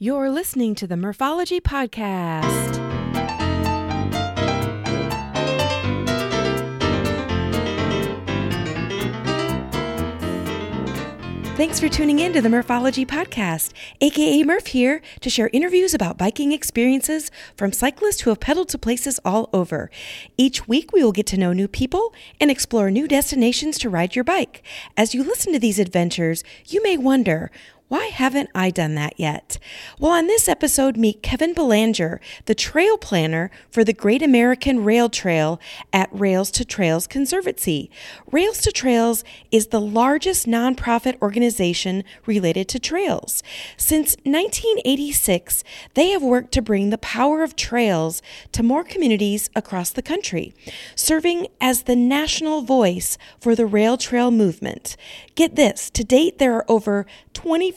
You're listening to the Murphology Podcast. Thanks for tuning in to the Murphology Podcast, aka Murph here to share interviews about biking experiences from cyclists who have pedaled to places all over. Each week, we will get to know new people and explore new destinations to ride your bike. As you listen to these adventures, you may wonder, why haven't I done that yet? Well, on this episode, meet Kevin Belanger, the trail planner for the Great American Rail Trail at Rails to Trails Conservancy. Rails to Trails is the largest nonprofit organization related to trails. Since 1986, they have worked to bring the power of trails to more communities across the country, serving as the national voice for the rail trail movement. Get this to date, there are over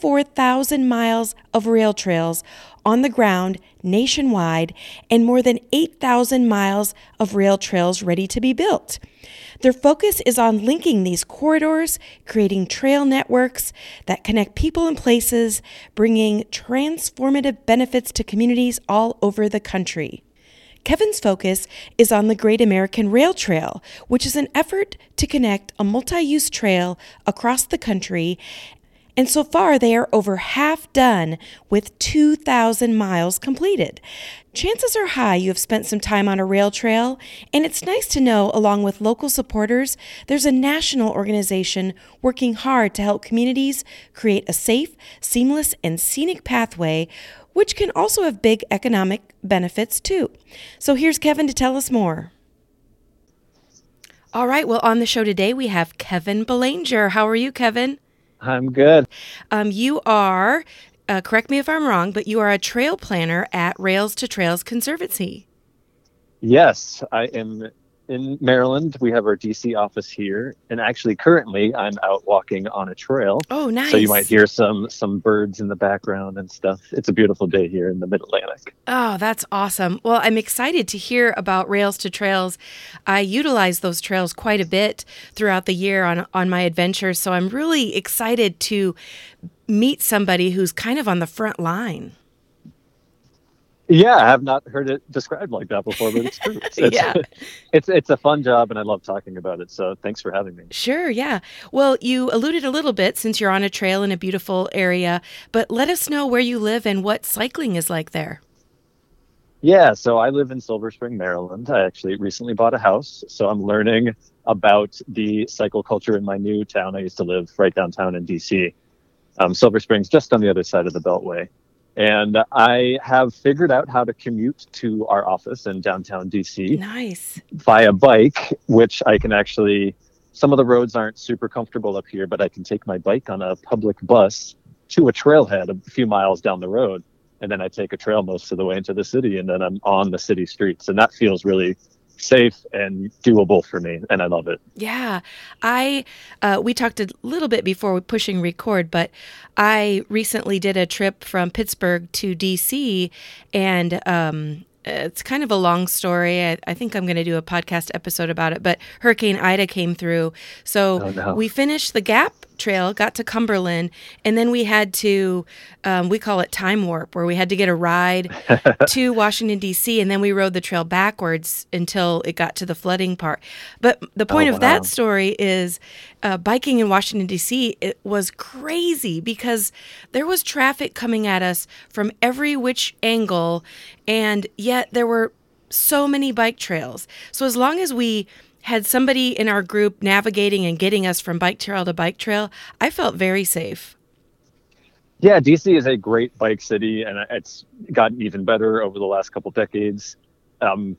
24,000 miles of rail trails on the ground nationwide and more than 8,000 miles of rail trails ready to be built. Their focus is on linking these corridors, creating trail networks that connect people and places, bringing transformative benefits to communities all over the country. Kevin's focus is on the Great American Rail Trail, which is an effort to connect a multi use trail across the country and so far they are over half done with 2,000 miles completed. Chances are high you have spent some time on a rail trail, and it's nice to know, along with local supporters, there's a national organization working hard to help communities create a safe, seamless, and scenic pathway, which can also have big economic benefits too. So here's Kevin to tell us more. All right, well, on the show today we have Kevin Belanger. How are you, Kevin? I'm good. Um, you are, uh, correct me if I'm wrong, but you are a trail planner at Rails to Trails Conservancy. Yes, I am in Maryland. We have our DC office here, and actually, currently, I'm out walking on a trail. Oh, nice! So you might hear some some birds in the background and stuff. It's a beautiful day here in the Mid Atlantic. Oh, that's awesome! Well, I'm excited to hear about Rails to Trails. I utilize those trails quite a bit throughout the year on on my adventures, so I'm really excited to meet somebody who's kind of on the front line. Yeah, I have not heard it described like that before, but it's true. It's, yeah. it's it's a fun job and I love talking about it. So thanks for having me. Sure, yeah. Well, you alluded a little bit since you're on a trail in a beautiful area, but let us know where you live and what cycling is like there. Yeah, so I live in Silver Spring, Maryland. I actually recently bought a house, so I'm learning about the cycle culture in my new town. I used to live right downtown in DC. Um, Silver Spring's just on the other side of the Beltway. And I have figured out how to commute to our office in downtown DC. Nice. Via bike, which I can actually, some of the roads aren't super comfortable up here, but I can take my bike on a public bus to a trailhead a few miles down the road. And then I take a trail most of the way into the city and then I'm on the city streets. And that feels really safe and doable for me and i love it yeah i uh, we talked a little bit before pushing record but i recently did a trip from pittsburgh to dc and um, it's kind of a long story. I, I think I'm going to do a podcast episode about it. But Hurricane Ida came through. So oh, no. we finished the Gap trail, got to Cumberland, and then we had to, um, we call it time warp, where we had to get a ride to Washington, D.C., and then we rode the trail backwards until it got to the flooding part. But the point oh, of that story is uh, biking in Washington, D.C., it was crazy because there was traffic coming at us from every which angle, and yet there were so many bike trails. So as long as we had somebody in our group navigating and getting us from bike trail to bike trail, I felt very safe. Yeah, DC is a great bike city, and it's gotten even better over the last couple decades. Um,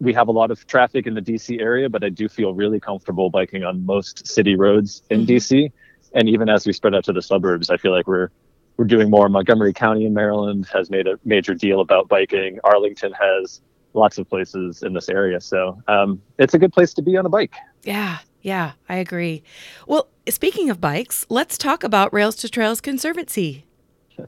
we have a lot of traffic in the DC area, but I do feel really comfortable biking on most city roads in mm-hmm. DC. And even as we spread out to the suburbs, I feel like we're we're doing more. Montgomery County in Maryland has made a major deal about biking. Arlington has lots of places in this area. So um, it's a good place to be on a bike. Yeah, yeah, I agree. Well, speaking of bikes, let's talk about Rails to Trails Conservancy.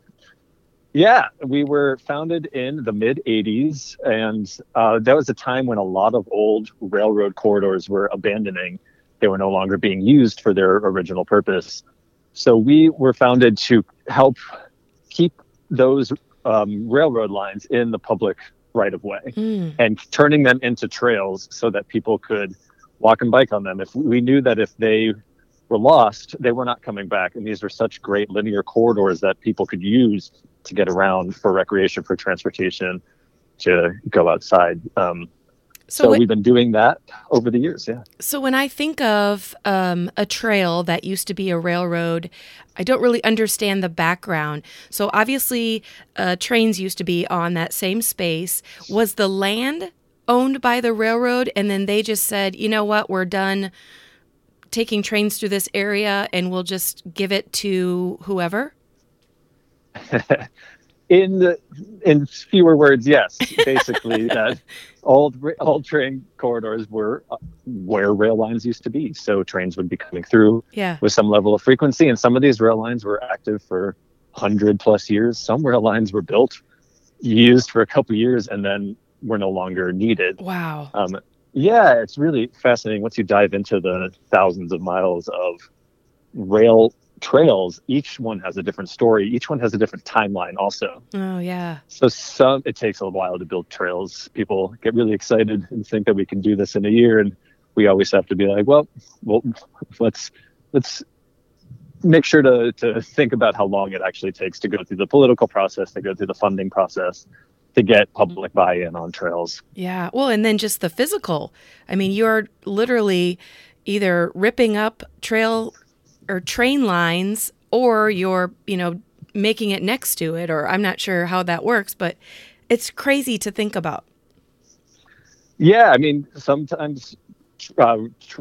Yeah, we were founded in the mid 80s, and uh, that was a time when a lot of old railroad corridors were abandoning. They were no longer being used for their original purpose. So we were founded to help keep those um, railroad lines in the public right of way mm. and turning them into trails so that people could walk and bike on them. If we knew that if they were lost, they were not coming back. And these are such great linear corridors that people could use to get around for recreation, for transportation, to go outside. Um, so, so we've been doing that over the years, yeah. So when I think of um, a trail that used to be a railroad, I don't really understand the background. So obviously, uh, trains used to be on that same space. Was the land owned by the railroad, and then they just said, you know what, we're done taking trains through this area, and we'll just give it to whoever? in the, in fewer words, yes. Basically, that old old train corridors were where rail lines used to be, so trains would be coming through yeah. with some level of frequency. And some of these rail lines were active for hundred plus years. Some rail lines were built, used for a couple years, and then were no longer needed. Wow. Um, yeah, it's really fascinating once you dive into the thousands of miles of rail trails each one has a different story each one has a different timeline also. Oh yeah. So some it takes a little while to build trails. People get really excited and think that we can do this in a year and we always have to be like well well let's let's make sure to to think about how long it actually takes to go through the political process to go through the funding process to get public buy-in on trails. Yeah. Well and then just the physical. I mean you're literally either ripping up trail or train lines or you're, you know, making it next to it or I'm not sure how that works, but it's crazy to think about. Yeah, I mean, sometimes uh,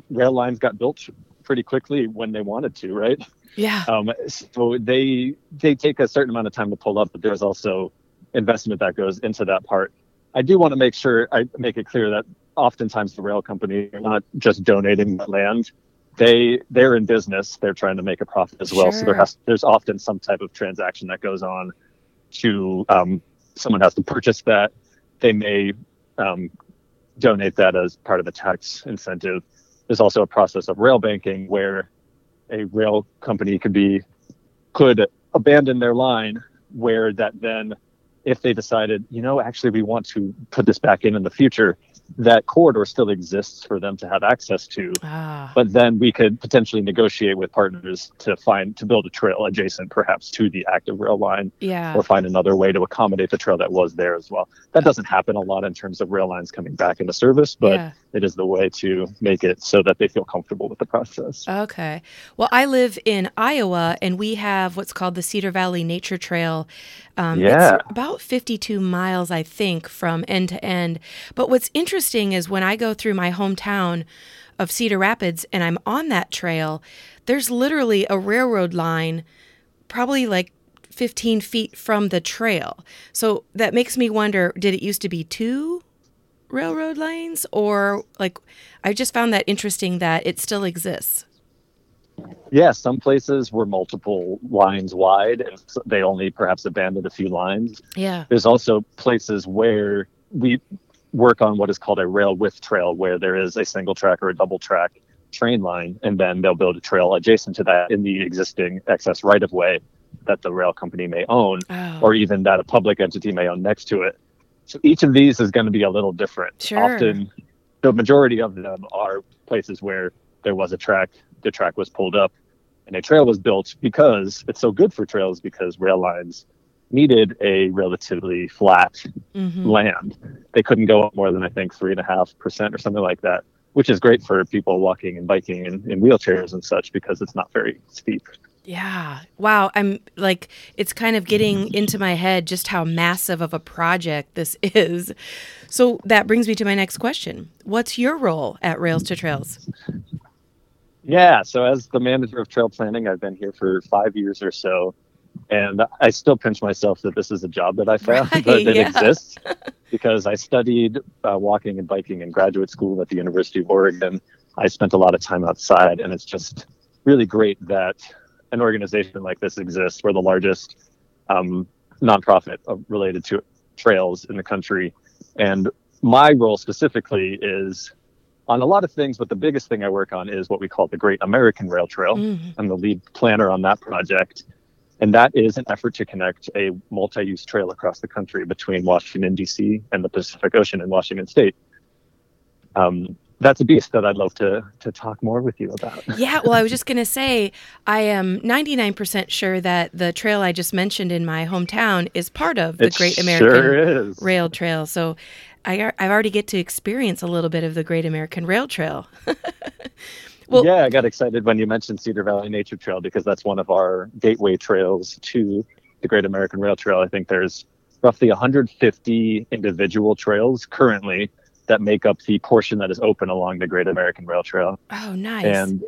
rail lines got built pretty quickly when they wanted to, right? Yeah. Um, so they they take a certain amount of time to pull up, but there's also investment that goes into that part. I do want to make sure I make it clear that oftentimes the rail company are not just donating land; they they're in business. They're trying to make a profit as well. Sure. so there has there's often some type of transaction that goes on to um, someone has to purchase that. They may um, donate that as part of a tax incentive. There's also a process of rail banking where a rail company could be could abandon their line where that then if they decided you know actually we want to put this back in in the future that corridor still exists for them to have access to. Ah. But then we could potentially negotiate with partners to find to build a trail adjacent, perhaps to the active rail line, yeah. or find another way to accommodate the trail that was there as well. That doesn't happen a lot in terms of rail lines coming back into service, but yeah. it is the way to make it so that they feel comfortable with the process. Okay. Well, I live in Iowa, and we have what's called the Cedar Valley Nature Trail. Um, yeah. It's about 52 miles, I think, from end to end. But what's interesting is when I go through my hometown of Cedar Rapids and I'm on that trail, there's literally a railroad line, probably like 15 feet from the trail. So that makes me wonder did it used to be two railroad lines? Or like, I just found that interesting that it still exists. Yeah, some places were multiple lines wide and they only perhaps abandoned a few lines. Yeah. There's also places where we work on what is called a rail with trail, where there is a single track or a double track train line, and then they'll build a trail adjacent to that in the existing excess right of way that the rail company may own, oh. or even that a public entity may own next to it. So each of these is going to be a little different. Sure. Often, the majority of them are places where there was a track the track was pulled up and a trail was built because it's so good for trails because rail lines needed a relatively flat mm-hmm. land. They couldn't go up more than I think three and a half percent or something like that, which is great for people walking and biking and in wheelchairs and such because it's not very steep. Yeah. Wow. I'm like, it's kind of getting into my head just how massive of a project this is. So that brings me to my next question. What's your role at Rails to Trails? Yeah, so as the manager of trail planning, I've been here for five years or so, and I still pinch myself that this is a job that I found right, that yeah. exists because I studied uh, walking and biking in graduate school at the University of Oregon. I spent a lot of time outside, and it's just really great that an organization like this exists. We're the largest um, nonprofit related to trails in the country, and my role specifically is on a lot of things, but the biggest thing I work on is what we call the Great American Rail Trail. Mm-hmm. I'm the lead planner on that project. And that is an effort to connect a multi use trail across the country between Washington, D.C. and the Pacific Ocean in Washington state. Um, that's a beast that I'd love to to talk more with you about. yeah, well, I was just going to say I am 99% sure that the trail I just mentioned in my hometown is part of the It Great American sure. Rail Trail. So I I already get to experience a little bit of the Great American Rail Trail. Well- yeah, I got excited when you mentioned Cedar Valley Nature Trail because that's one of our gateway trails to the Great American Rail Trail. I think there's roughly 150 individual trails currently that make up the portion that is open along the Great American Rail Trail. Oh, nice. And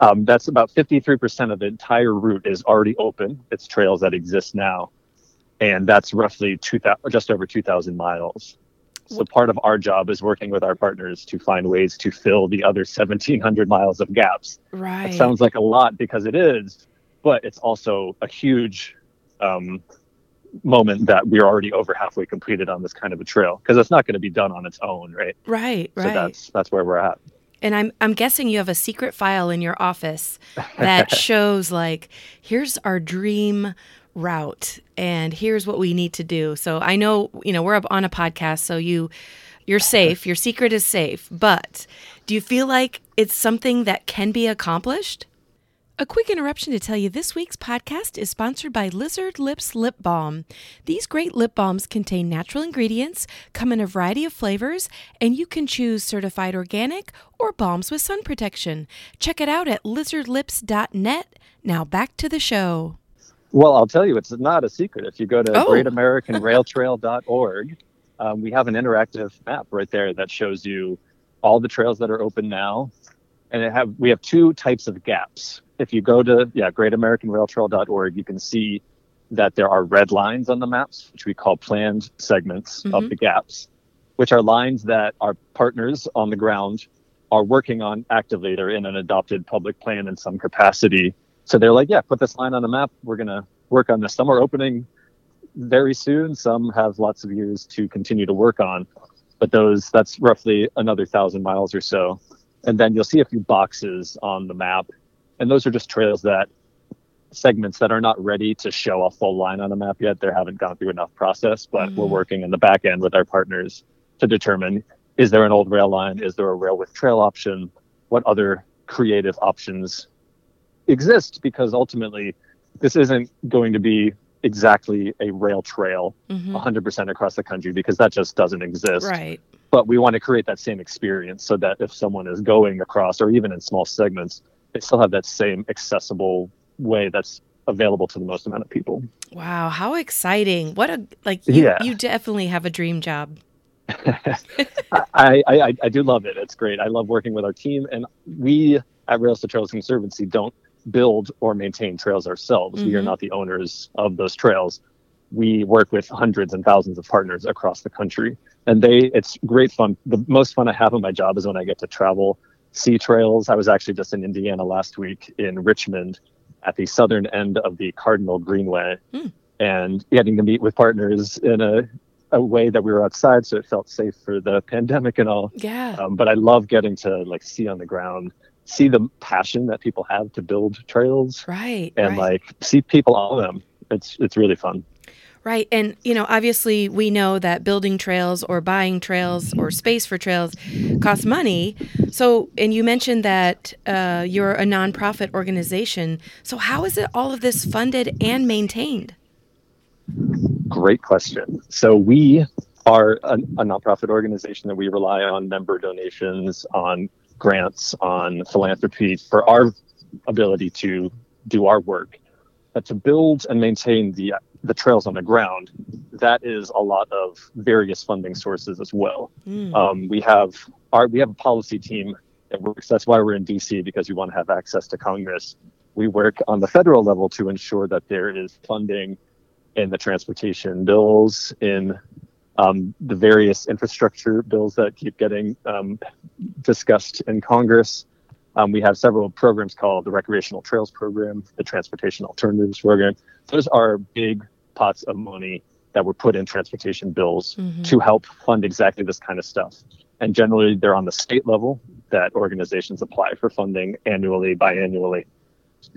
um, that's about 53% of the entire route is already open. It's trails that exist now. And that's roughly 2000, just over 2,000 miles. So part of our job is working with our partners to find ways to fill the other 1,700 miles of gaps. right. It sounds like a lot because it is, but it's also a huge um, moment that we're already over halfway completed on this kind of a trail because it's not going to be done on its own, right? right, right. So that's that's where we're at. And I'm I'm guessing you have a secret file in your office that shows like here's our dream route and here's what we need to do. So I know, you know, we're up on a podcast so you you're safe, your secret is safe, but do you feel like it's something that can be accomplished? A quick interruption to tell you this week's podcast is sponsored by Lizard Lips Lip Balm. These great lip balms contain natural ingredients, come in a variety of flavors, and you can choose certified organic or balms with sun protection. Check it out at lizardlips.net. Now back to the show. Well, I'll tell you, it's not a secret. If you go to Oh. greatamericanrailtrail.org, um, we have an interactive map right there that shows you all the trails that are open now. And it have we have two types of gaps. If you go to yeah, greatamericanrailtrail.org, you can see that there are red lines on the maps, which we call planned segments Mhm. of the gaps, which are lines that our partners on the ground are working on actively. They're in an adopted public plan in some capacity. So they're like, yeah, put this line on the map. We're going to work on this. Some are opening very soon. Some have lots of years to continue to work on. But those, that's roughly another thousand miles or so. And then you'll see a few boxes on the map. And those are just trails that segments that are not ready to show a full line on a map yet. They haven't gone through enough process, but we're Mm. working in the back end with our partners to determine is there an old rail line? Is there a rail with trail option? What other creative options exist? Because ultimately, this isn't going to be exactly a rail trail Mhm. 100% across the country because that just doesn't exist Right. but we want to create that same experience so that if someone is going across or even in small segments they still have that same accessible way that's available to the most amount of people Wow, how exciting. What a like you, Yeah. you definitely have a dream job. I, I I do love it it's great i love working with our team and we at rails to trails conservancy don't build or maintain trails ourselves. We are Mhm. not the owners of those trails. We work with hundreds and thousands of partners across the country. And they it's great fun. The most fun i have in my job is when i get to travel see trails. I was actually just in indiana last week in richmond at the southern end of the cardinal greenway. Hmm. and getting to meet with partners in a, a way that we were outside so it felt safe for the pandemic and all. Yeah. um, but i love getting to like see on the ground see the passion that people have to build trails right. and right. like see people on them it's it's really fun Right. And, you know, obviously we know that building trails or buying trails or space for trails costs money. So, and you mentioned that uh, you're a nonprofit organization. So, how is it all of this funded and maintained? Great question. So we are a, a nonprofit organization that we rely on member donations, on grants, on philanthropy for our ability to do our work. But to build and maintain the the trails on the ground, that is a lot of various funding sources as well. Mm. Um, we have our we have a policy team that works. That's why we're in DC because we want to have access to Congress. We work on the federal level to ensure that there is funding in the transportation bills, in um, the various infrastructure bills that keep getting um, discussed in Congress. Um, we have several programs called the Recreational Trails Program, the Transportation Alternatives Program. Those are big pots of money that were put in transportation bills Mhm. to help fund exactly this kind of stuff. And generally, they're on the state level that organizations apply for funding annually, biannually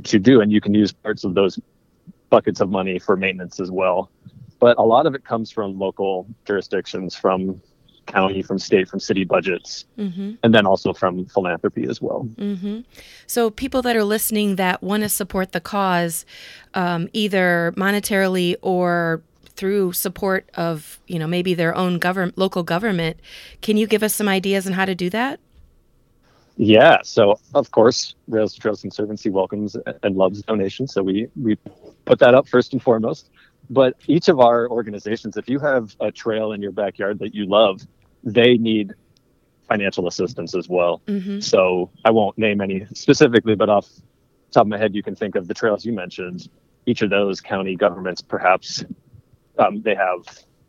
to do. And you can use parts of those buckets of money for maintenance as well. But a lot of it comes from local jurisdictions, from county, from state, from city budgets, mm-hmm. and then also from philanthropy as well. Mm-hmm. So, people that are listening that want to support the cause, um, either monetarily or through support of, you know, maybe their own government, local government, can you give us some ideas on how to do that? Yeah, so of course, Rails to Trails Conservancy welcomes and loves donations. So we we put that up first and foremost. But each of our organizations, if you have a trail in your backyard that you love, they need financial assistance as well. Mm-hmm. So I won't name any specifically, but off top of my head, you can think of the trails you mentioned. Each of those county governments, perhaps, um, they have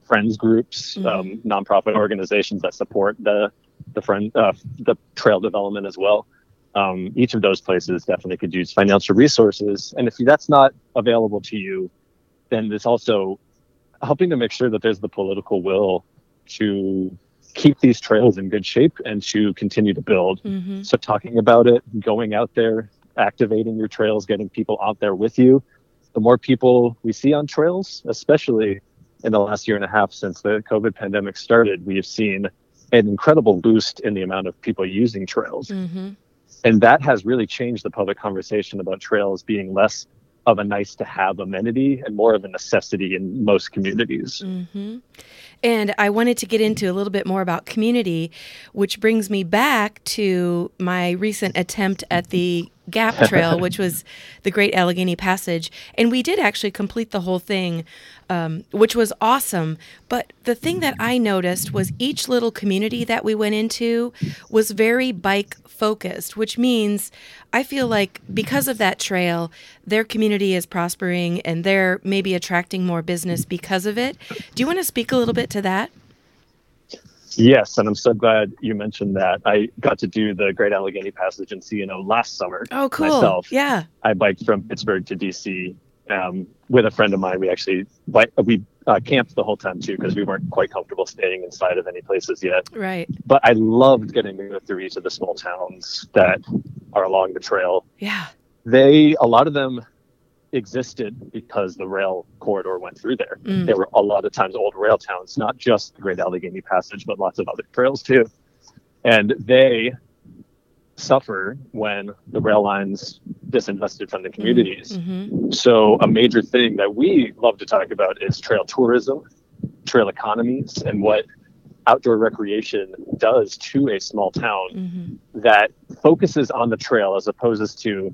friends groups, mm-hmm. um, nonprofit organizations that support the the friend uh, the trail development as well. Um, each of those places definitely could use financial resources, and if that's not available to you, then it's also helping to make sure that there's the political will to keep these trails in good shape and to continue to build. Mm-hmm. So talking about it, going out there, activating your trails, getting people out there with you. The more people we see on trails, especially in the last year and a half since the COVID pandemic started, we have seen an incredible boost in the amount of people using trails. Mm-hmm. And that has really changed the public conversation about trails being less of a nice to have amenity and more of a necessity in most communities. Mm-hmm. And I wanted to get into a little bit more about community, which brings me back to my recent attempt at the Gap Trail, which was the Great Allegheny Passage. And we did actually complete the whole thing, um, which was awesome. But the thing that I noticed was each little community that we went into was very bike focused, which means I feel like because of that trail, their community is prospering and they're maybe attracting more business because of it. Do you want to speak a little bit to that? Yes, and I'm so glad you mentioned that. I got to do the Great Allegheny Passage in C&O last summer. Oh, cool. Myself. Yeah. I biked from Pittsburgh to DC um, with a friend of mine. We actually we uh, camped the whole time too because we weren't quite comfortable staying inside of any places yet. Right. But I loved getting to go through each of the small towns that are along the trail. Yeah. They a lot of them existed because the rail corridor went through there. Mm. There were a lot of times old rail towns, not just the Great Allegheny Passage, but lots of other trails too. And they suffer when the rail lines disinvested from the communities. Mm-hmm. So, a major thing that we love to talk about is trail tourism, trail economies, and what outdoor recreation does to a small town mm-hmm. that focuses on the trail as opposed to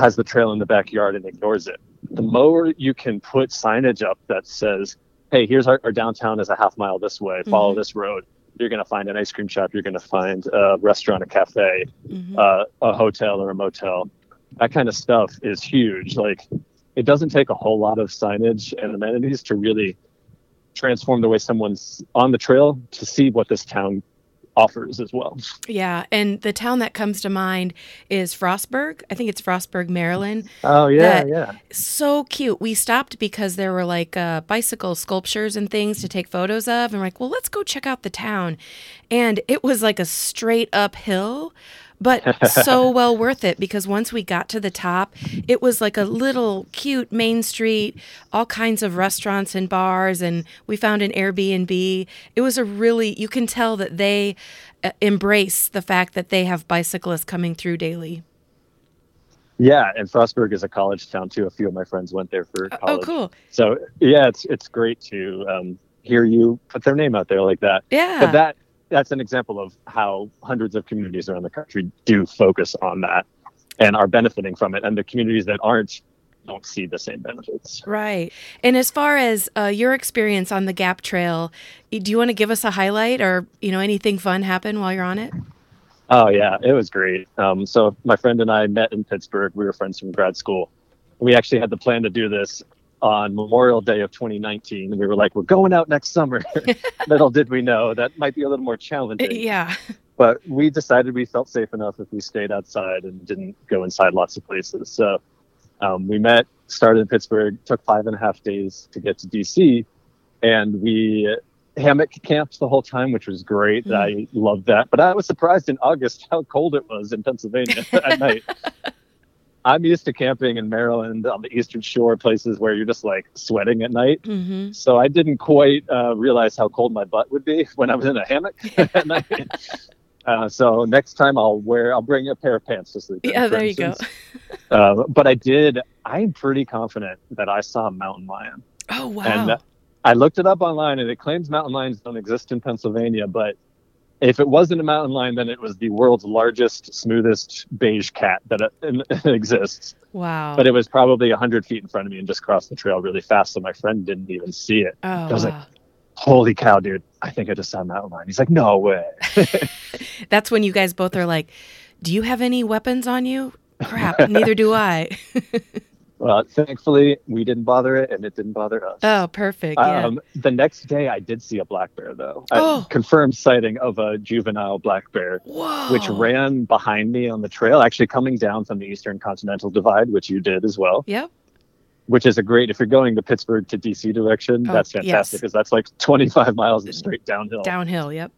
has the trail in the backyard and ignores it. The more you can put signage up that says, hey, here's our, our downtown is a half mile this way, follow mm-hmm. this road. You're going to find an ice cream shop. You're going to find a restaurant, a cafe, mm-hmm. uh, a hotel, or a motel. That kind of stuff is huge. Like, it doesn't take a whole lot of signage and amenities to really transform the way someone's on the trail to see what this town offers as well. Yeah, and the town that comes to mind is Frostburg. I think it's Frostburg, Maryland. Oh yeah, yeah. So cute. We stopped because there were like uh, bicycle sculptures and things to take photos of, and we're like, well, let's go check out the town. And it was like a straight uphill but so well worth it because once we got to the top, it was like a little cute main street, all kinds of restaurants and bars, and we found an Airbnb. It was a really, you can tell that they uh, embrace the fact that they have bicyclists coming through daily. Yeah, and Frostburg is a college town too. A few of my friends went there for oh, college. Oh, cool! So yeah, it's it's great to um, hear you put their name out there like that. Yeah, but that that's an example of how hundreds of communities around the country do focus on that and are benefiting from it. And the communities that aren't don't see the same benefits. Right. And as far as uh, your experience on the Gap Trail, do you want to give us a highlight or you know anything fun happen while you're on it? Oh yeah, it was great. Um, so my friend and I met in Pittsburgh. We were friends from grad school. We actually had the plan to do this on Memorial Day of 2019. And we were like, we're going out next summer. Little did we know that might be a little more challenging. Yeah. But we decided we felt safe enough if we stayed outside and didn't go inside lots of places. So um, we met, started in Pittsburgh, took five and a half days to get to DC. And we hammock camped the whole time, which was great. Mm. I loved that. But I was surprised in August how cold it was in Pennsylvania at night. I'm used to camping in Maryland on the Eastern Shore, places where you're just like sweating at night. Mm-hmm. So I didn't quite uh, realize how cold my butt would be when I was in a hammock at night. Uh, so next time I'll wear, I'll bring a pair of pants to sleep. in, Yeah, there you go. Uh, but I did. I'm pretty confident that I saw a mountain lion, Oh wow. and I looked it up online, and it claims mountain lions don't exist in Pennsylvania. But if it wasn't a mountain lion, then it was the world's largest, smoothest beige cat that uh, exists. wow. But it was probably 100 feet in front of me and just crossed the trail really fast, so my friend didn't even see it. oh, I was like. Holy cow, dude! I think I just saw a mountain lion. He's like, No way. That's when you guys both are like, "Do you have any weapons on you?" Crap, neither do I. Well, thankfully, we didn't bother it, and it didn't bother us. oh, perfect. Yeah. Um, the next day, I did see a black bear, though. Oh. A confirmed sighting of a juvenile black bear, Whoa. which ran behind me on the trail, actually coming down from the Eastern Continental Divide, which you did as well. Yep. Which is a great if you're going to Pittsburgh to DC direction. Oh, that's fantastic because that's like 25 miles of straight downhill. Downhill. Yep.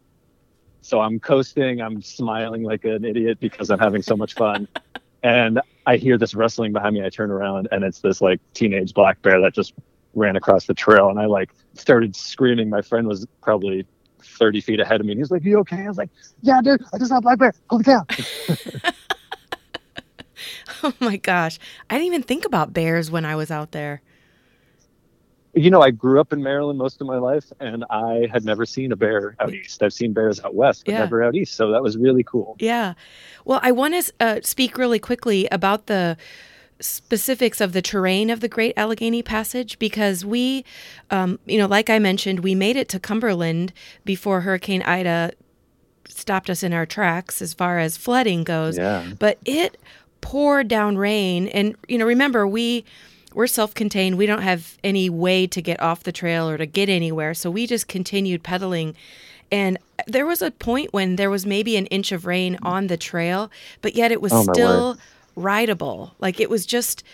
So I'm coasting, I'm smiling like an idiot because I'm having so much fun. and I hear this rustling behind me. I turn around and it's this like teenage black bear that just ran across the trail. And I like started screaming. My friend was probably 30 feet ahead of me. And he was like, You okay? I was like, Yeah, dude, I just saw a black bear. Holy cow. Oh my gosh, I didn't even think about bears when I was out there. You know, I grew up in Maryland most of my life and I had never seen a bear out east. I've seen bears out west, but Yeah. never out east. So that was really cool. Yeah. Well, I want to uh, speak really quickly about the specifics of the terrain of the Great Allegheny Passage because we, um, you know, like I mentioned, we made it to Cumberland before Hurricane Ida stopped us in our tracks as far as flooding goes. Yeah. But it poured down rain, and you know, remember we. We're self-contained. We don't have any way to get off the trail or to get anywhere. So we just continued pedaling and there was a point when there was maybe an inch of rain on the trail, but yet it was Oh, still rideable. Like it was just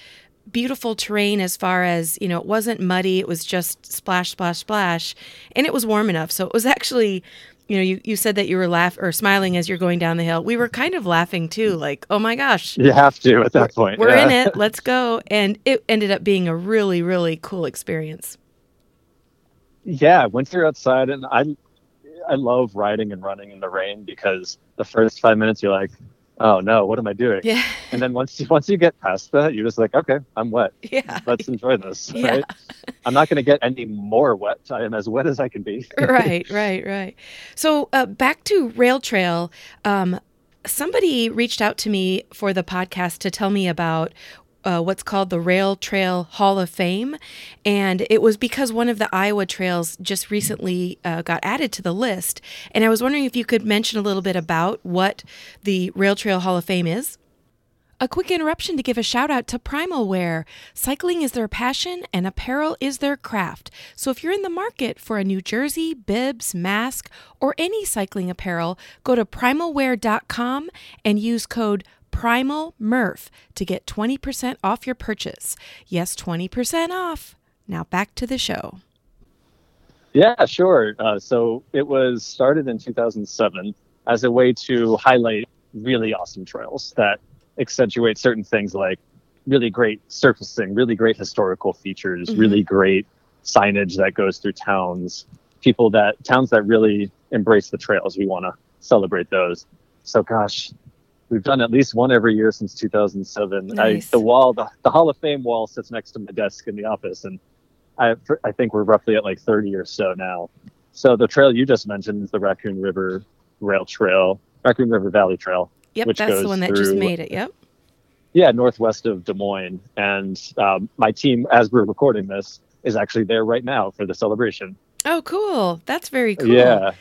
beautiful terrain as far as, you know, it wasn't muddy, it was just splash, splash, splash. And it was warm enough. So it was actually, you know, you, you said that you were laughing or smiling as you're going down the hill. We were kind of laughing too, like, oh my gosh, You have to at that point. we're yeah. in it, let's go. And it ended up being a really, really cool experience. Yeah, once you're outside, and I, I love riding and running in the rain because the first five minutes you're like, oh no, what am I doing? Yeah. And then once you, once you get past that, you're just like, okay, I'm wet. Yeah. Let's enjoy this. Yeah. Right? I'm not going to get any more wet. I am as wet as I can be. right, right, right. So uh, back to Rail Trail. Um, somebody reached out to me for the podcast to tell me about uh, what's called the Rail Trail Hall of Fame. And it was because one of the Iowa trails just recently uh, got added to the list. And I was wondering if you could mention a little bit about what the Rail Trail Hall of Fame is. A quick interruption to give a shout out to Primal Wear. Cycling is their passion and apparel is their craft. So if you're in the market for a new jersey, bibs, mask, or any cycling apparel, go to primalwear.com and use code PRIMALMURPH to get 20% off your purchase. Yes, 20% off. Now back to the show. Yeah, sure. Uh, so it was started in 2007 as a way to highlight really awesome trails that accentuate certain things like really great surfacing, really great historical features, Mhm. really great signage that goes through towns, people that towns that really embrace the trails. We want to celebrate those. So, gosh, we've done at least one every year since 2007. Nice. I, the wall, the, the Hall of Fame wall sits next to my desk in the office, and I, I think we're roughly at like 30 or so now. So the trail you just mentioned is the Raccoon River Rail Trail, Raccoon River Valley Trail. Yep, that's the one that just made it. Yep. Yeah, northwest of Des Moines. And um, my team, as we're recording this, is actually there right now for the celebration. Oh, cool. That's very cool. Yeah.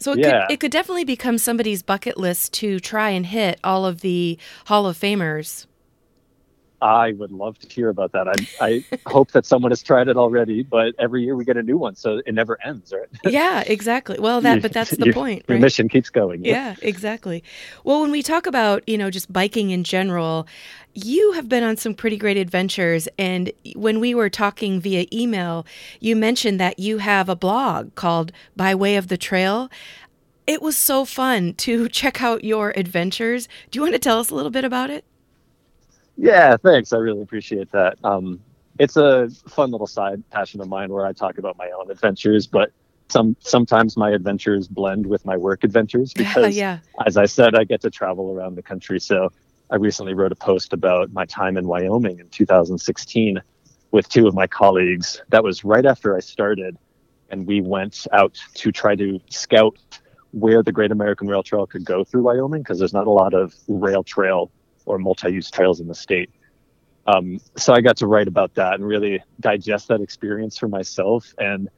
So it Yeah. could it could definitely become somebody's bucket list to try and hit all of the Hall of Famers. I would love to hear about that. I, I hope that someone has tried it already, but every year we get a new one, so it never ends, right? yeah, exactly. Well, that but that's the Your- point, Your mission keeps going. Yeah, exactly. Well, when we talk about, you know, just biking in general, you have been on some pretty great adventures. And when we were talking via email, you mentioned that you have a blog called By Way of the Trail. It was so fun to check out your adventures. Do you want to tell us a little bit about it? Yeah, thanks. I really appreciate that. Um, it's a fun little side passion of mine where I talk about my own adventures, but some sometimes my adventures blend with my work adventures because, yeah. as I said, I get to travel around the country. So I recently wrote a post about my time in Wyoming in 2016 with two of my colleagues. That was right after I started, and we went out to try to scout where the Great American Rail Trail could go through Wyoming because there's not a lot of rail trail or multi-use trails in the state. Um, so I got to write about that and really digest that experience for myself. And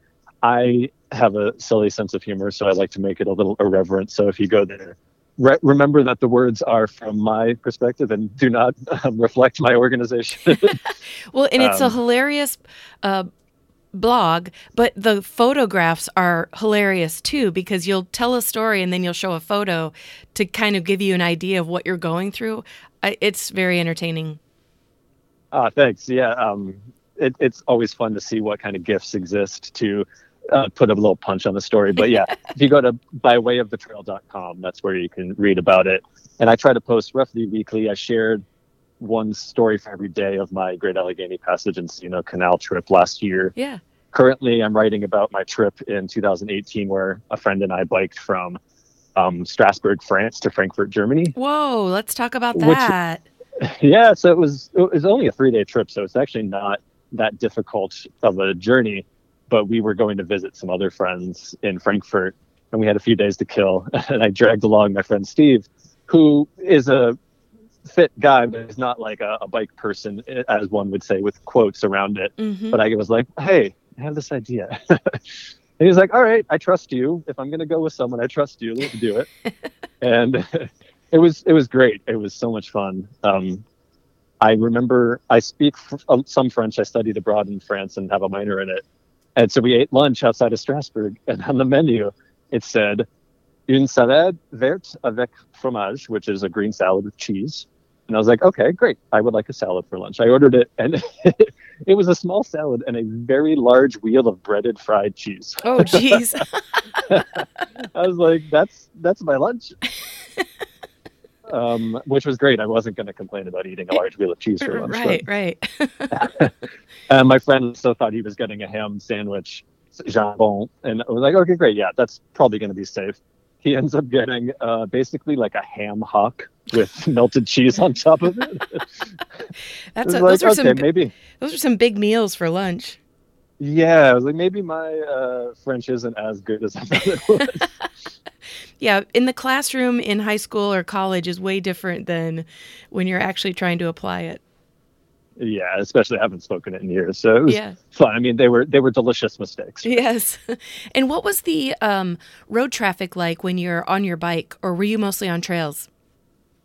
I have a silly sense of humor, so I like to make it a little irreverent. So if you go there, re- remember that the words are from my perspective and do not um, reflect my organization. well, and it's Um, a hilarious uh, blog, but the photographs are hilarious too because you'll tell a story and then you'll show a photo to kind of give you an idea of what you're going through. It's very entertaining. Ah, thanks. Yeah, um, it, it's always fun to see what kind of gifts exist to uh, put a little punch on the story. But yeah, if you go to bywayofthetrail.com, that's where you can read about it. And I try to post roughly weekly. I shared one story for every day of my Great Allegheny Passage and C&O Canal trip last year. Yeah. Currently, I'm writing about my trip in 2018, where a friend and I biked from um, Strasbourg, France, to Frankfurt, Germany. Whoa, let's talk about Which- that. yeah so it was it was only a three day trip so it's actually not that difficult of a journey but we were going to visit some other friends in frankfurt and we had a few days to kill and i dragged along my friend steve who is a fit guy but he's not like a, a bike person as one would say with quotes around it. Hmm but i was like hey i have this idea. And he's like all right i trust you. If i'm going to go with someone i trust you. Let's do it. And it was it was great. It was so much fun. Um, i remember i speak f- um, some french. I studied abroad in france and have a minor in it and so we ate lunch outside of strasbourg and on the menu it said une salade verte avec fromage which is a green salad with cheese. And i was like okay great. I would like a salad for lunch. I ordered it and it was a small salad and a very large wheel of breaded fried cheese. Oh, jeez. I was like, "That's that's my lunch," um, which was great. I wasn't going to complain about eating a large wheel of cheese for lunch. right, right. And my friend also thought he was getting a ham sandwich, jambon, and I was like, "Okay, great. Yeah, that's probably going to be safe." He ends up getting uh, basically like a ham hock with melted cheese on top of it. That's a, was those are like, some okay, maybe. those are some big meals for lunch. Yeah, I was like maybe my uh, French isn't as good as I thought it was. Yeah, in the classroom in high school or college is way different than when you're actually trying to apply it. yeah, especially I haven't spoken it in years, so it was Yeah. fun. I mean, they were they were delicious mistakes. Yes. And what was the um, road traffic like when you're on your bike, or were you mostly on trails?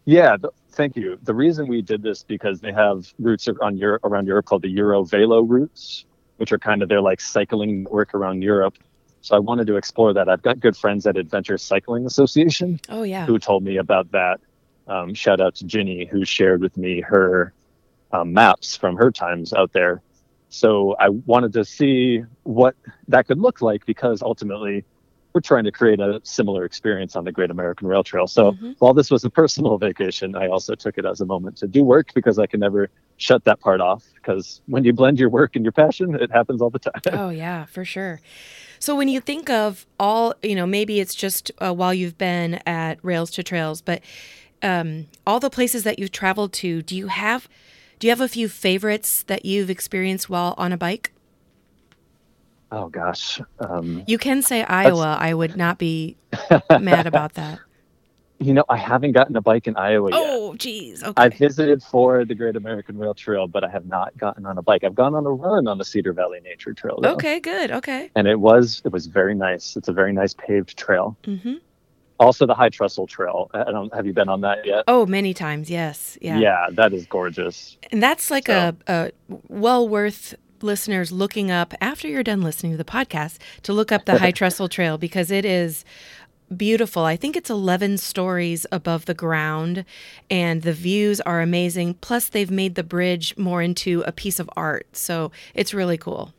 Yeah, th- thank you. The reason we did this because they have routes on Europe around Europe called the Eurovelo routes, which are kind of their like cycling network around Europe. So I wanted to explore that. I've got good friends at Adventure Cycling Association Oh yeah. who told me about that. Um, shout out to Ginny who shared with me her um, maps from her times out there. So I wanted to see what that could look like because ultimately we're trying to create a similar experience on the Great American Rail Trail. So Mhm. while this was a personal vacation, I also took it as a moment to do work because I can never shut that part off. Because when you blend your work and your passion, it happens all the time. Oh yeah, for sure. So when you think of all, you know, maybe it's just uh, while you've been at Rails to Trails, but um, all the places that you've traveled to, do you have do you have a few favorites that you've experienced while on a bike? oh gosh, um, You can say Iowa. I would not be mad about that. You know I haven't gotten a bike in Iowa yet. Oh, geez. Okay. I've visited for the Great American Rail Trail, but I have not gotten on a bike. I've gone on a run on the Cedar Valley Nature Trail, though, okay, good. Okay. and it was it was very nice. It's a very nice paved trail. Mm-hmm. Also, the High Trestle Trail. I don't have you been on that yet? Oh, many times. Yes. Yeah. yeah that is gorgeous. And that's like So- a, a well worth listeners looking up after you're done listening to the podcast to look up the High Trestle Trail because it is beautiful. I think it's 11 stories above the ground and the views are amazing. Plus, they've made the bridge more into a piece of art. So it's really cool.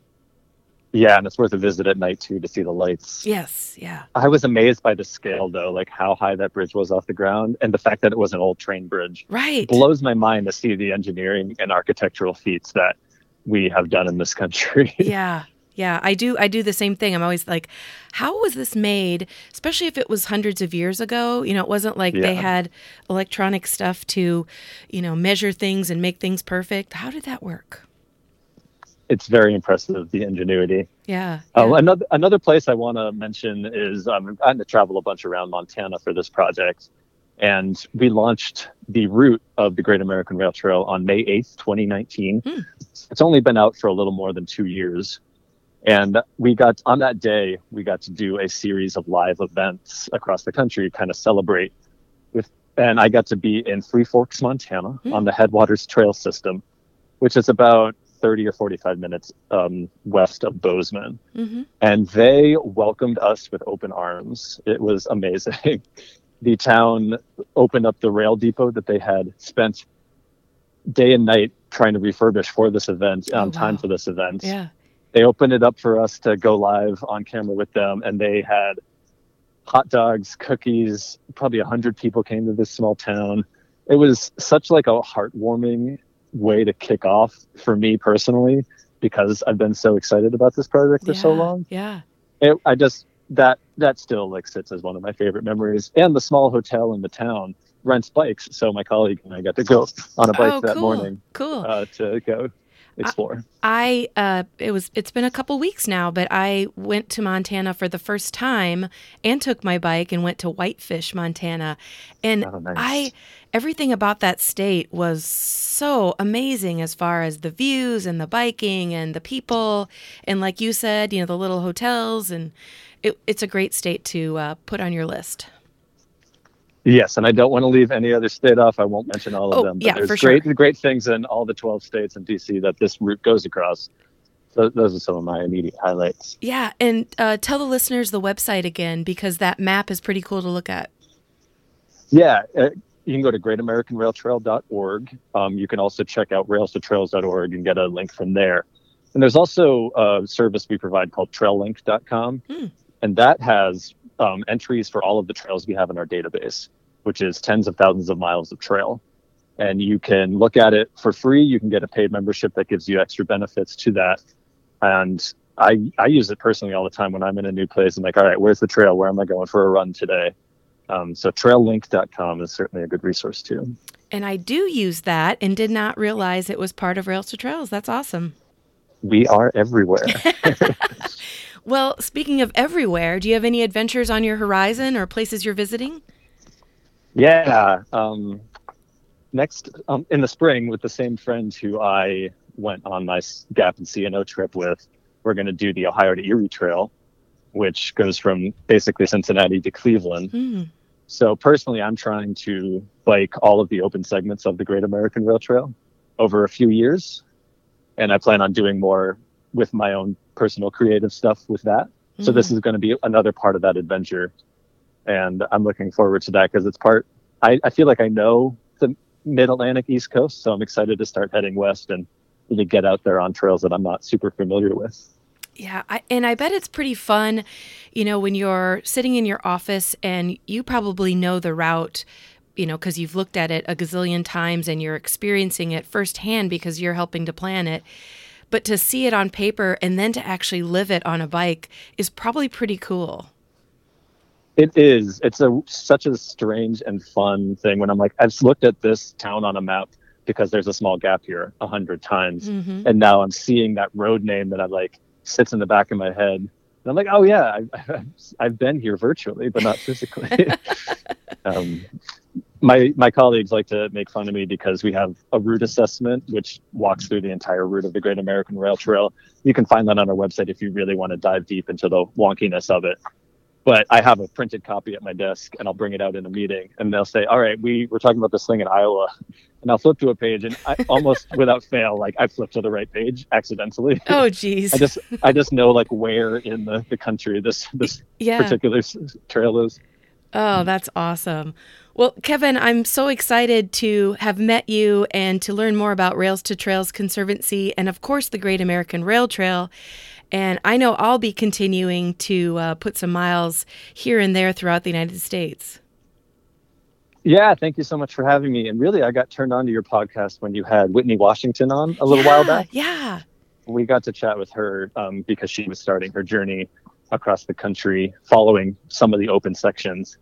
Yeah, and it's worth a visit at night too to see the lights. Yes, yeah. I was amazed by the scale though, like how high that bridge was off the ground and the fact that it was an old train bridge. Right. Blows my mind to see the engineering and architectural feats that we have done in this country. yeah. Yeah, I do I do the same thing. I'm always like, how was this made? Especially if it was hundreds of years ago. You know, it wasn't like they had electronic stuff to, you know, measure things and make things perfect. How did that work? it's very impressive the ingenuity. Yeah. Oh, yeah. another another place I want to mention is um, I've gotten to travel a bunch around Montana for this project, and we launched the route of the Great American Rail Trail on May eighth, twenty nineteen. Hmm. It's only been out for a little more than two years, and we got on that day we got to do a series of live events across the country, kind of celebrate with. And I got to be in Three Forks, Montana, Hmm. on the Headwaters Trail System, which is about 30 or 45 minutes um, west of Bozeman hmm and they welcomed us with open arms. It was amazing. the town opened up the rail depot that they had spent day and night trying to refurbish for this event on Oh, time wow. for this event. Yeah. They opened it up for us to go live on camera with them, and they had hot dogs, cookies. Probably a hundred people came to this small town. It was such like a heartwarming way to kick off for me personally because I've been so excited about this project for so long Yeah. it, I just that that still like sits as one of my favorite memories. And the small hotel in the town rents bikes, so my colleague and I got to go on a bike oh, that cool. morning Cool. uh, to go explore. I uh it was it's been a couple weeks now, but I went to Montana for the first time and took my bike and went to Whitefish, Montana. And Oh, nice. I everything about that state was so amazing as far as the views and the biking and the people and like you said, you know, the little hotels and it, it's a great state to uh, put on your list. Yes, and I don't want to leave any other state off. I won't mention all of Oh, them. But yeah, there's for sure. great great things in all the 12 states and DC that this route goes across. So those are some of my immediate highlights. Yeah, and uh, tell the listeners the website again because that map is pretty cool to look at. Yeah, uh, you can go to greatamericanrailtrail.org. Um, you can also check out railstotrails.org and get a link from there. And there's also a service we provide called traillink.com. Hmm. And that has um, entries for all of the trails we have in our database, which is tens of thousands of miles of trail. And you can look at it for free. You can get a paid membership that gives you extra benefits to that. And I, I use it personally all the time when I'm in a new place. I'm like, all right, where's the trail? Where am I going for a run today? Um, so traillink.com is certainly a good resource too. And I do use that and did not realize it was part of Rails to Trails. That's awesome. We are everywhere. Well, speaking of everywhere, do you have any adventures on your horizon or places you're visiting? yeah. Um, next, um, in the spring, with the same friend who I went on my Gap and C&O trip with, we're going to do the Ohio to Erie Trail, which goes from basically Cincinnati to Cleveland. Hmm. So personally, I'm trying to bike all of the open segments of the Great American Rail Trail over a few years, and I plan on doing more with my own personal creative stuff with that. So this mm-hmm. is going to be another part of that adventure, and I'm looking forward to that because it's part. I, I feel like I know the Mid Atlantic East Coast, so I'm excited to start heading west and really get out there on trails that I'm not super familiar with. Yeah, I, and I bet it's pretty fun, you know, when you're sitting in your office and you probably know the route, you know, because you've looked at it a gazillion times and you're experiencing it firsthand because you're helping to plan it. But to see it on paper and then to actually live it on a bike is probably pretty cool. It is. It's a such a strange and fun thing when I'm like, I've looked at this town on a map because there's a small gap here a hundred times, hmm and now I'm seeing that road name that I'm like sits in the back of my head. And I'm like, oh yeah, I've, I've been here virtually, but not physically. um, my my colleagues like to make fun of me because we have a route assessment which walks through the entire route of the Great American Rail Trail. You can find that on our website if you really want to dive deep into the wonkiness of it. But I have a printed copy at my desk, and I'll bring it out in a meeting, and they'll say, "All right, we were talking about this thing in Iowa," and I'll flip to a page, and I almost without fail, like I flipped to the right page accidentally. Oh, geez. I just I just know like where in the, the country this this yeah. particular trail is. Oh, that's awesome. Well, Kevin, I'm so excited to have met you and to learn more about Rails to Trails Conservancy and, of course, the Great American Rail Trail. And I know I'll be continuing to uh, put some miles here and there throughout the United States. Yeah, thank you so much for having me. And really, I got turned on to your podcast when you had Whitney Washington on a little yeah, while back. Yeah. We got to chat with her um, because she was starting her journey across the country following some of the open sections.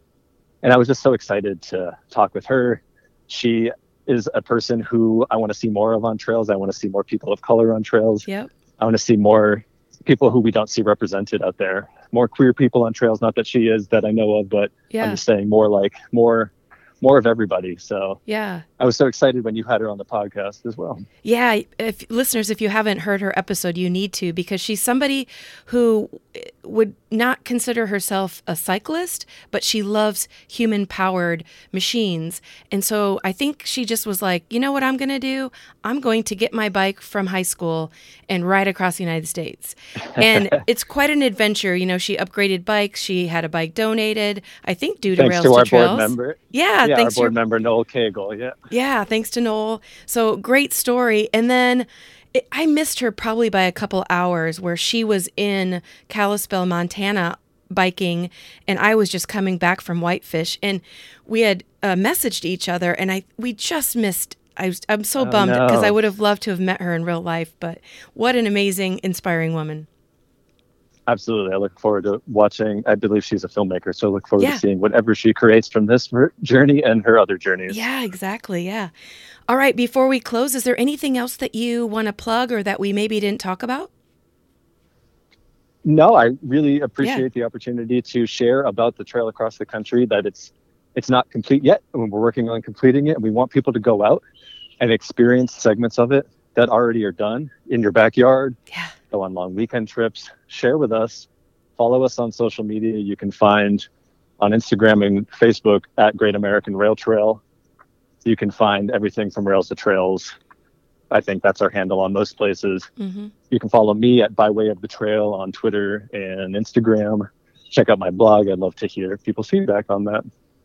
And I was just so excited to talk with her. She is a person who I want to see more of on trails. I want to see more people of color on trails. Yep. I want to see more people who we don't see represented out there. More queer people on trails. Not that she is that I know of, but Yeah. I'm just saying more like more more of everybody. So Yeah. I was so excited when you had her on the podcast as well. Yeah, if listeners, if you haven't heard her episode, you need to because she's somebody who would not consider herself a cyclist, but she loves human powered machines. And so I think she just was like, you know what I'm going to do? I'm going to get my bike from high school and ride across the United States. And it's quite an adventure. You know, she upgraded bikes. She had a bike donated, I think, due to Thanks Rails to our Trails. board member. Yeah, Yeah, thanks our board to member Noel Cagle. Yeah. yeah, thanks to Noel. So great story. And then it, I missed her probably by a couple hours where she was in Kalispell, Montana biking and I was just coming back from Whitefish and we had uh, messaged each other and I we just missed I was, I'm so bummed because no. I would have loved to have met her in real life, but what an amazing, inspiring woman. Absolutely. I look forward to watching. I believe she's a filmmaker, so I look forward Yeah. to seeing whatever she creates from this journey and her other journeys. Yeah, exactly. Yeah. All right. Before we close, is there anything else that you want to plug or that we maybe didn't talk about? No, I really appreciate the opportunity to share about the trail across the country. That it's it's not complete yet, and we're working on completing it. We want people to go out and experience segments of it that already are done in your backyard. Yeah. Go on long weekend trips. Share with us. Follow us on social media. You can find on Instagram and Facebook at Great American Rail Trail. You can find everything from rails to trails. I think that's our handle on most places. Mm-hmm. You can follow me at By Way of the Trail on Twitter and Instagram. Check out my blog. I'd love to hear people's feedback on that.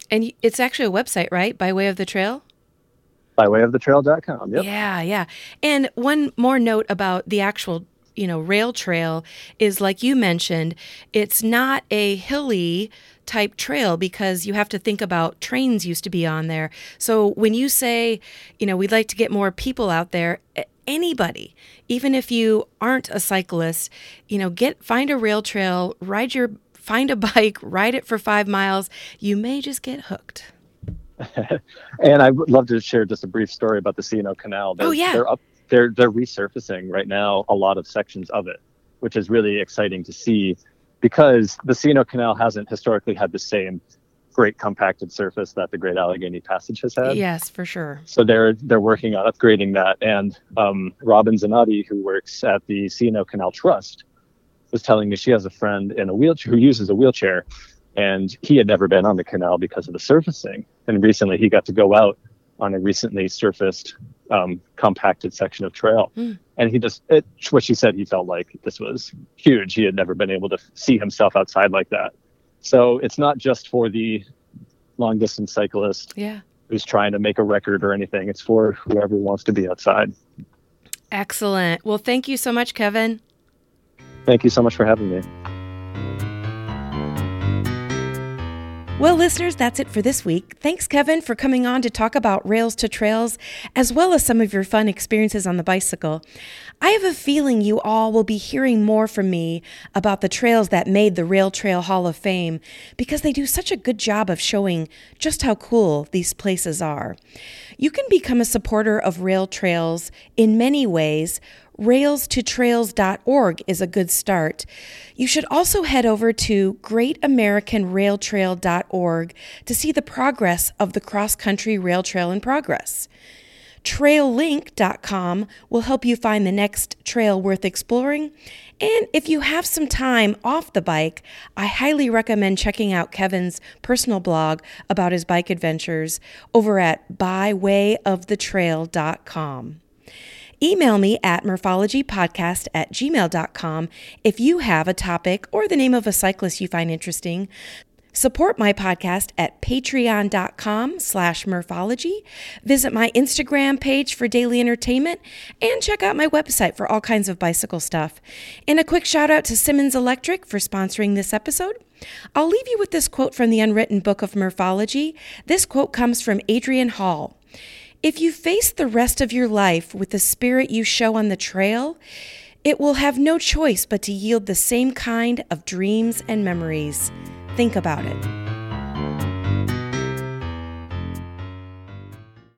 And it's actually a website, right? By way of the trail? Bywayofthetrail.com. Yep. Yeah, yeah. And one more note about the actual, you know, rail trail is like you mentioned, it's not a hilly type trail because you have to think about trains used to be on there. So when you say, you know, we'd like to get more people out there, anybody, even if you aren't a cyclist, you know, get find a rail trail, ride your find a bike, ride it for 5 miles, you may just get hooked. and I would love to share just a brief story about the C&O Canal. They're, Oh, yeah. They're up. They're they're resurfacing right now a lot of sections of it, which is really exciting to see, because the C&O Canal hasn't historically had the same great compacted surface that the Great Allegheny Passage has had. Yes, for sure. So they're they're working on upgrading that. And um, Robin Zanotti, who works at the C&O Canal Trust, was telling me she has a friend in a wheelchair who uses a wheelchair, and he had never been on the canal because of the surfacing. And recently, he got to go out on a recently surfaced um, compacted section of trail, Mm. and he just it, what she said he felt like this was huge. He had never been able to see himself outside like that. So it's not just for the long distance cyclist Yeah. who's trying to make a record or anything. It's for whoever wants to be outside. Excellent. Well, thank you so much, Kevin. Thank you so much for having me. Well, listeners, that's it for this week. Thanks, Kevin, for coming on to talk about Rails to Trails, as well as some of your fun experiences on the bicycle. I have a feeling you all will be hearing more from me about the trails that made the Rail Trail Hall of Fame because they do such a good job of showing just how cool these places are. You can become a supporter of Rail Trails in many ways. Railstotrails.org is a good start. You should also head over to greatamericanrailtrail.org to see the progress of the cross country rail trail in progress. TrailLink.com will help you find the next trail worth exploring. And if you have some time off the bike, I highly recommend checking out Kevin's personal blog about his bike adventures over at bywayofthetrail.com. Email me at murphologypodcast at gmail.com if you have a topic or the name of a cyclist you find interesting. Support my podcast at patreon.com slash murphology. Visit my Instagram page for daily entertainment and check out my website for all kinds of bicycle stuff. And a quick shout out to Simmons Electric for sponsoring this episode. I'll leave you with this quote from the Unwritten Book of Murphology. This quote comes from Adrian Hall. If you face the rest of your life with the spirit you show on the trail, it will have no choice but to yield the same kind of dreams and memories. Think about it.